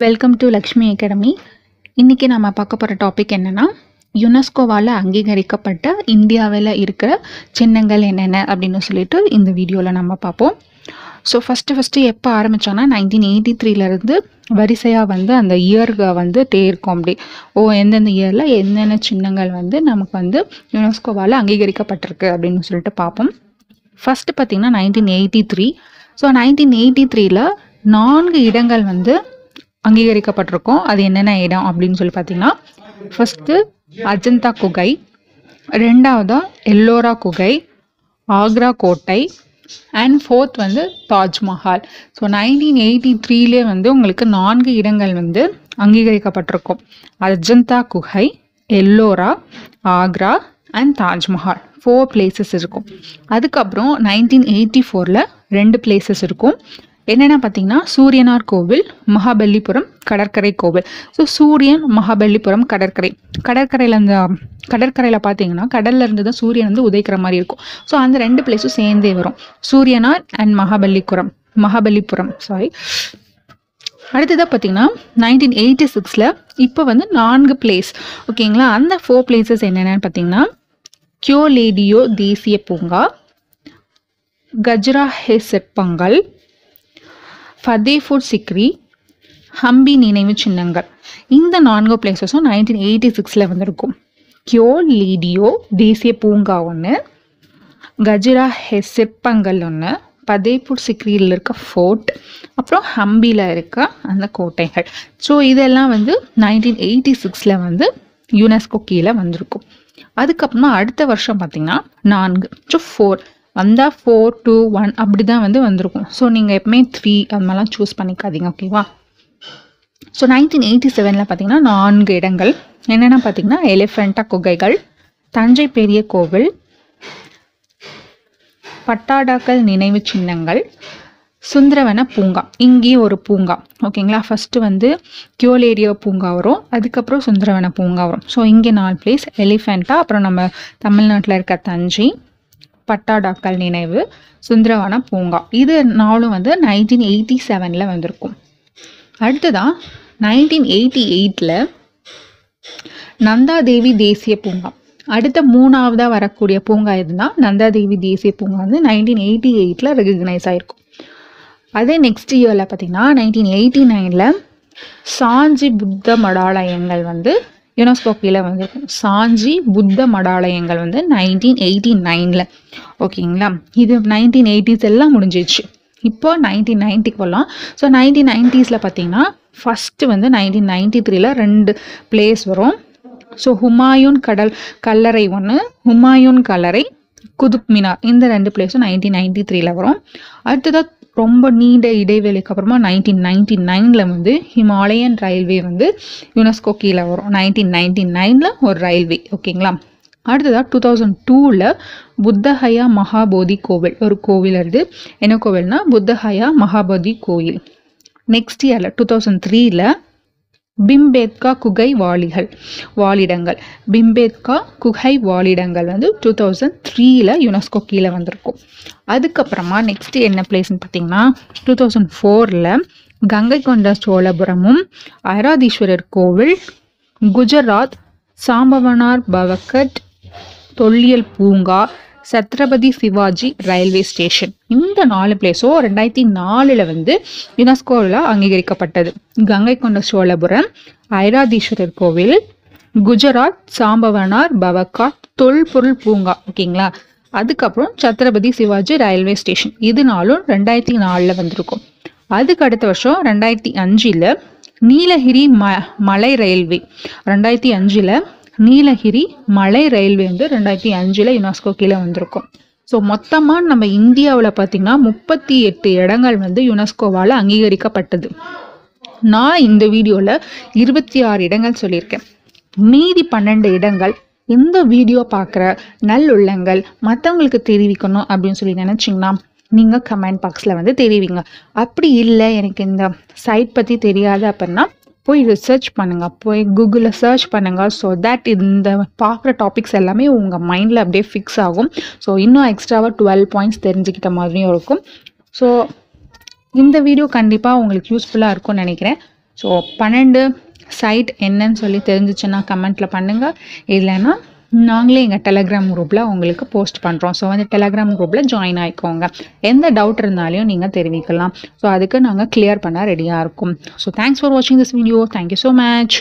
Welcome to Lakshmi academy இன்றைக்கி நம்ம பார்க்க போகிற டாபிக் என்னென்னா யுனெஸ்கோவால் அங்கீகரிக்கப்பட்ட இந்தியாவில் இருக்கிற சின்னங்கள் என்னென்ன அப்படின்னு சொல்லிட்டு இந்த வீடியோவில் நம்ம பார்ப்போம். ஸோ ஃபஸ்ட்டு ஃபஸ்ட்டு எப்போ ஆரம்பித்தோன்னா நைன்டீன் எயிட்டி த்ரீலேருந்து வரிசையாக வந்து அந்த இயர்க வந்து டே இருக்கும் அப்படி. ஓ எந்தெந்த இயரில் என்னென்ன சின்னங்கள் வந்து நமக்கு வந்து யுனெஸ்கோவால் அங்கீகரிக்கப்பட்டிருக்கு அப்படின்னு சொல்லிட்டு பார்ப்போம். ஃபஸ்ட்டு பார்த்திங்கன்னா nineteen eighty three so nineteen eighty த்ரீல நான்கு இடங்கள் வந்து அங்கீகரிக்கப்பட்டிருக்கும். அது என்னென்ன இடம் அப்படின்னு சொல்லி பார்த்தீங்கன்னா ஃபஸ்ட்டு அஜந்தா குகை ரெண்டாவதா எல்லோரா குகை ஆக்ரா கோட்டை அண்ட் ஃபோர்த் வந்து தாஜ்மஹால். ஸோ நைன்டீன் எயிட்டி த்ரீலே வந்து உங்களுக்கு நான்கு இடங்கள் வந்து அங்கீகரிக்கப்பட்டிருக்கும். அஜந்தா குகை Ellora Agra and Taj Mahal. Four places இருக்கும். அதுக்கப்புறம் நைன்டீன் எயிட்டி ஃபோரில் ரெண்டு பிளேசஸ் இருக்கும். என்னென்ன பார்த்தீங்கன்னா சூரியனார் கோவில் மகாபலிபுரம் கடற்கரை கோவில். ஸோ சூரியன் மகாபலிபுரம் கடற்கரை. கடற்கரையில் அந்த கடற்கரையில் பார்த்தீங்கன்னா கடல்ல இருந்து தான் சூரியன் வந்து உதைக்கிற மாதிரி இருக்கும். ஸோ அந்த ரெண்டு பிளேஸும் சேர்ந்தே வரும். சூரியனார் அண்ட் மகாபலிபுரம் மகாபலிபுரம் சாரி அடுத்ததாக பார்த்தீங்கன்னா நைன்டீன் எயிட்டி சிக்ஸில் இப்போ வந்து நான்கு பிளேஸ் ஓகேங்களா அந்த ஃபோர் பிளேசஸ் என்னென்னு பார்த்தீங்கன்னா கியோலேடியோ தேசிய பூங்கா கஜ்ராஹே சிற்பங்கள் ஃபதேபூர் சிக்ரி ஹம்பி நினைவு சின்னங்கள். இந்த நான்கு பிளேசஸும் நைன்டீன் எயிட்டி சிக்ஸில் வந்திருக்கும். கியோ லீடியோ தேசிய பூங்கா ஒன்று கஜிரா ஹெ சிற்பங்கள் ஒன்று பதேபூர் சிக்ரியில் இருக்க ஃபோர்ட் அப்புறம் ஹம்பியில் இருக்க அந்த கோட்டைகள். ஸோ இதெல்லாம் வந்து நைன்டீன் எயிட்டி சிக்ஸில் வந்து யுனெஸ்கோ கீழே வந்திருக்கும். அதுக்கப்புறமா அடுத்த வருஷம் பார்த்திங்கன்னா நான்கு. ஸோ ஃபோர் வந்தால் ஃபோர் டூ ஒன் அப்படி தான் வந்து வந்திருக்கும். ஸோ நீங்கள் எப்பவுமே த்ரீ அது மாதிரிலாம் சூஸ் பண்ணிக்காதீங்க ஓகேவா ஸோ நைன்டீன் எயிட்டி செவனில் பார்த்தீங்கன்னா நான்கு இடங்கள். என்னென்ன பார்த்தீங்கன்னா எலிஃபெண்டா குகைகள் தஞ்சை பெரிய கோவில் பட்டாடாக்கள் நினைவு சின்னங்கள் சுந்தரவன பூங்கா. இங்கேயும் ஒரு பூங்கா ஓகேங்களா ஃபஸ்ட்டு வந்து கியோலேரியோ பூங்கா வரும் அதுக்கப்புறம் சுந்தரவன பூங்கா வரும். ஸோ இங்கே நாலு பிளேஸ் எலிஃபெண்ட்டா அப்புறம் நம்ம தமிழ்நாட்டில் இருக்க தஞ்சை பட்டாடாக்கள் நினைவு சுந்தரவன பூங்கா. இது நாளும் வந்து நைன்டீன் எயிட்டி செவனில் வந்திருக்கும். அடுத்ததான் நைன்டீன் எயிட்டி எயிட்டில் நந்தாதேவி தேசிய பூங்கா. அடுத்த மூணாவதாக வரக்கூடிய பூங்கா எதுனா நந்தாதேவி தேசிய பூங்கா வந்து நைன்டீன் எயிட்டி எயிட்டில் ரெகக்னைஸ் ஆகிருக்கும் அதே நெக்ஸ்ட் இயரில் பார்த்தீங்கன்னா நைன்டீன் எயிட்டி நைனில் சாஞ்சி புத்த மடாலயங்கள் வந்து யுனெஸ்கோ கீழே வந்திருக்கும் சாஞ்சி புத்த மடாலயங்கள் வந்து நைன்டீன் எயிட்டி நைனில் ஓகேங்களா? இது நைன்டீன் எயிட்டிஸ் எல்லாம் முடிஞ்சிச்சு இப்போ நைன்டீன் நைன்ட்டிக்கு போகலாம் ஸோ நைன்டீன் நைன்ட்டீஸில் பார்த்தீங்கன்னா ஃபஸ்ட்டு வந்து நைன்டீன் நைன்டி த்ரீல ரெண்டு பிளேஸ் வரும். ஸோ ஹுமாயூன் கடல் கல்லறை ஒன்று ஹுமாயூன் கல்லறை குதுப் மினார் இந்த ரெண்டு பிளேஸும் நைன்டீன் நைன்டி த்ரீல வரும். அடுத்ததாக ரொம்ப நீண்ட இடைவெளிக்கு அப்புறமா நைன்டீன் நைன்டி நைனில் வந்து ஹிமாலயன் ரயில்வே வந்து யுனெஸ்கோ கீழே வரும். நைன்டீன் நைன்டி நைனில் ஒரு ரயில்வே ஓகேங்களா அடுத்ததாக டூ தௌசண்ட் டூவில் புத்தஹயா மகாபோதி கோவில் ஒரு கோவில் இருக்குது என்ன கோவில்னா புத்தஹயா மகாபோதி கோயில். நெக்ஸ்ட் இயரில் டூ தௌசண்ட் த்ரீல பிம்பேத்கா குகை வாளிகள் வாழிடங்கள் பிம்பேத்கா குகை வாழிடங்கள் வந்து டூ தௌசண்ட் த்ரீல யுனெஸ்கோ கீழே வந்திருக்கும். அதுக்கப்புறமா நெக்ஸ்ட் என்ன பிளேஸ்னு பார்த்தீங்கன்னா டூ தௌசண்ட் ஃபோரில் கங்கை கொண்ட சோழபுரமும் ஐராதீஸ்வரர் கோவில் குஜராத் சாம்பவனார் பவக்கட் தொல்லியல் பூங்கா சத்ரபதி சிவாஜி ரயில்வே ஸ்டேஷன். இந்த நாலு பிளேஸும் ரெண்டாயிரத்தி நாலில் வந்து யுனெஸ்கோவில் அங்கீகரிக்கப்பட்டது. கங்கை கொண்ட சோழபுரம் ஐராதீஸ்வரர் கோவில் குஜராத் சாம்பவனார் பவக்காட் தொல்பொருள் பூங்கா ஓகேங்களா? அதுக்கப்புறம் சத்ரபதி சிவாஜி ரயில்வே ஸ்டேஷன். இது நாளும் ரெண்டாயிரத்தி நாலில் வந்திருக்கும். அதுக்கு அடுத்த வருஷம் ரெண்டாயிரத்தி அஞ்சில் நீலகிரி ம மலை ரயில்வே. ரெண்டாயிரத்தி அஞ்சில் நீலகிரி மலை ரயில்வே வந்து ரெண்டாயிரத்தி அஞ்சில் யுனெஸ்கோ கீழே வந்திருக்கும். ஸோ மொத்தமாக நம்ம இந்தியாவில் பார்த்திங்கன்னா முப்பத்தி எட்டு இடங்கள் வந்து யுனெஸ்கோவால் அங்கீகரிக்கப்பட்டது. நான் இந்த வீடியோவில் இருபத்தி ஆறு இடங்கள் சொல்லியிருக்கேன். மீதி பன்னெண்டு இடங்கள் இந்த வீடியோ பார்க்குற நல்லுள்ளங்கள் மற்றவங்களுக்கு தெரிவிக்கணும் அப்படின்னு சொல்லி நினச்சிங்கன்னா நீங்கள் கமெண்ட் பாக்ஸில் வந்து தெரிவிங்க. அப்படி இல்லை எனக்கு இந்த சைட் பற்றி தெரியாது அப்படின்னா போய் ரிசர்ச் பண்ணுங்கள் போய் கூகுளில் சர்ச் பண்ணுங்கள் ஸோ தட் இந்த பார்க்குற டாபிக்ஸ் எல்லாமே உங்கள் மைண்டில் அப்படியே ஃபிக்ஸ் ஆகும். ஸோ இன்னும் எக்ஸ்ட்ராவாக டுவெல் பாயிண்ட்ஸ் தெரிஞ்சுக்கிட்ட மாதிரியும் இருக்கும். ஸோ இந்த வீடியோ கண்டிப்பாக உங்களுக்கு யூஸ்ஃபுல்லாக இருக்கும்னு நினைக்கிறேன். ஸோ பன்னெண்டு சைட் என்னன்னு சொல்லி தெரிஞ்சிச்சுன்னா கமெண்ட்டில் பண்ணுங்கள் இல்லைன்னா நாங்களே எங்கள் டெலகிராம் குரூப்பில் உங்களுக்கு போஸ்ட் பண்ணுறோம் ஸோ வந்து டெலகிராம் குரூப்பில் ஜாயின் ஆகிக்கோங்க எந்த டவுட் இருந்தாலையும் நீங்கள் தெரிவிக்கலாம். ஸோ அதுக்கு நாங்கள் கிளியர் பண்ண ரெடியாக இருக்கும். ஸோ தேங்க்ஸ் ஃபார் வாட்சிங் this video thank you so much